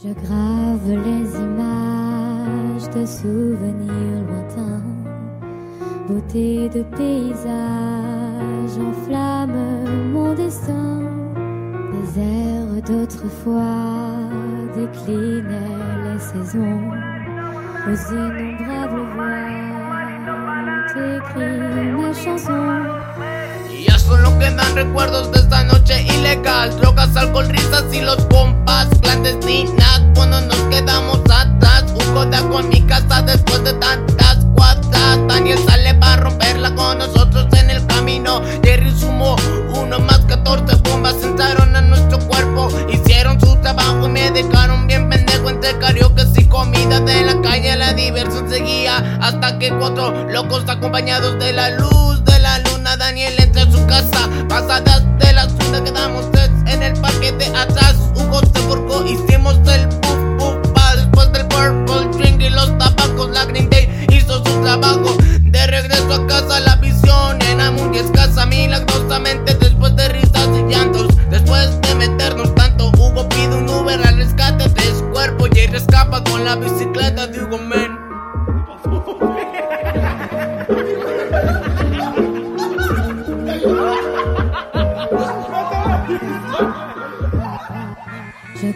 Je grave les images de souvenirs lointains, beauté de paysage enflamme mon destin. Les airs d'autrefois déclinaient les saisons, aux innombrables voix t'écris mes chansons. Ya solo quedan recuerdos de esta noche ilegal Drogas, alcohol, risas y los compas clandestinas Cuando nos quedamos atrás. Un codaco en mi casa después de tantas cuadras. Daniel sale para romperla con nosotros en el camino. Jerry sumó uno más 14 bombas entraron a nuestro cuerpo. Hicieron su trabajo y me dejaron bien pendejo. Entre karaoke y comida de la calle La diversión seguía. Hasta que cuatro locos acompañados de la luz de la luna Daniel entra a su casa. Pasadas de las una quedamos la bicicleta de Hugo Men.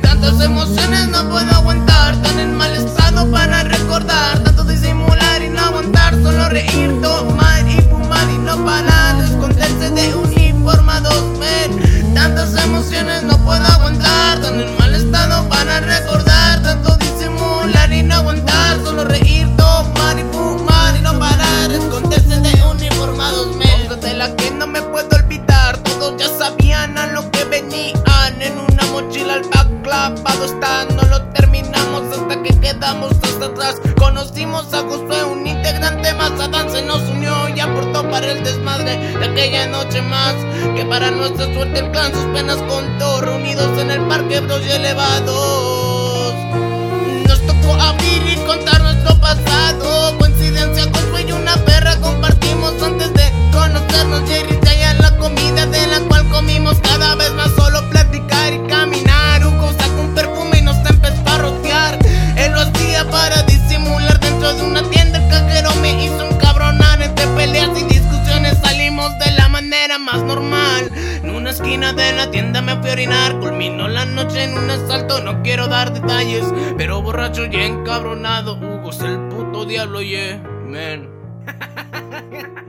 Tantas emociones no puedo aguantar No lo terminamos hasta que quedamos hasta atrás. Conocimos a Josué, un integrante más Adán se nos unió y aportó para el desmadre De aquella noche más. Que para nuestra suerte el clan sus penas contó En una esquina de la tienda me fui a orinar. Culminó la noche en un asalto, no quiero dar detalles. Pero borracho y encabronado Hugo es el puto diablo, yeah, man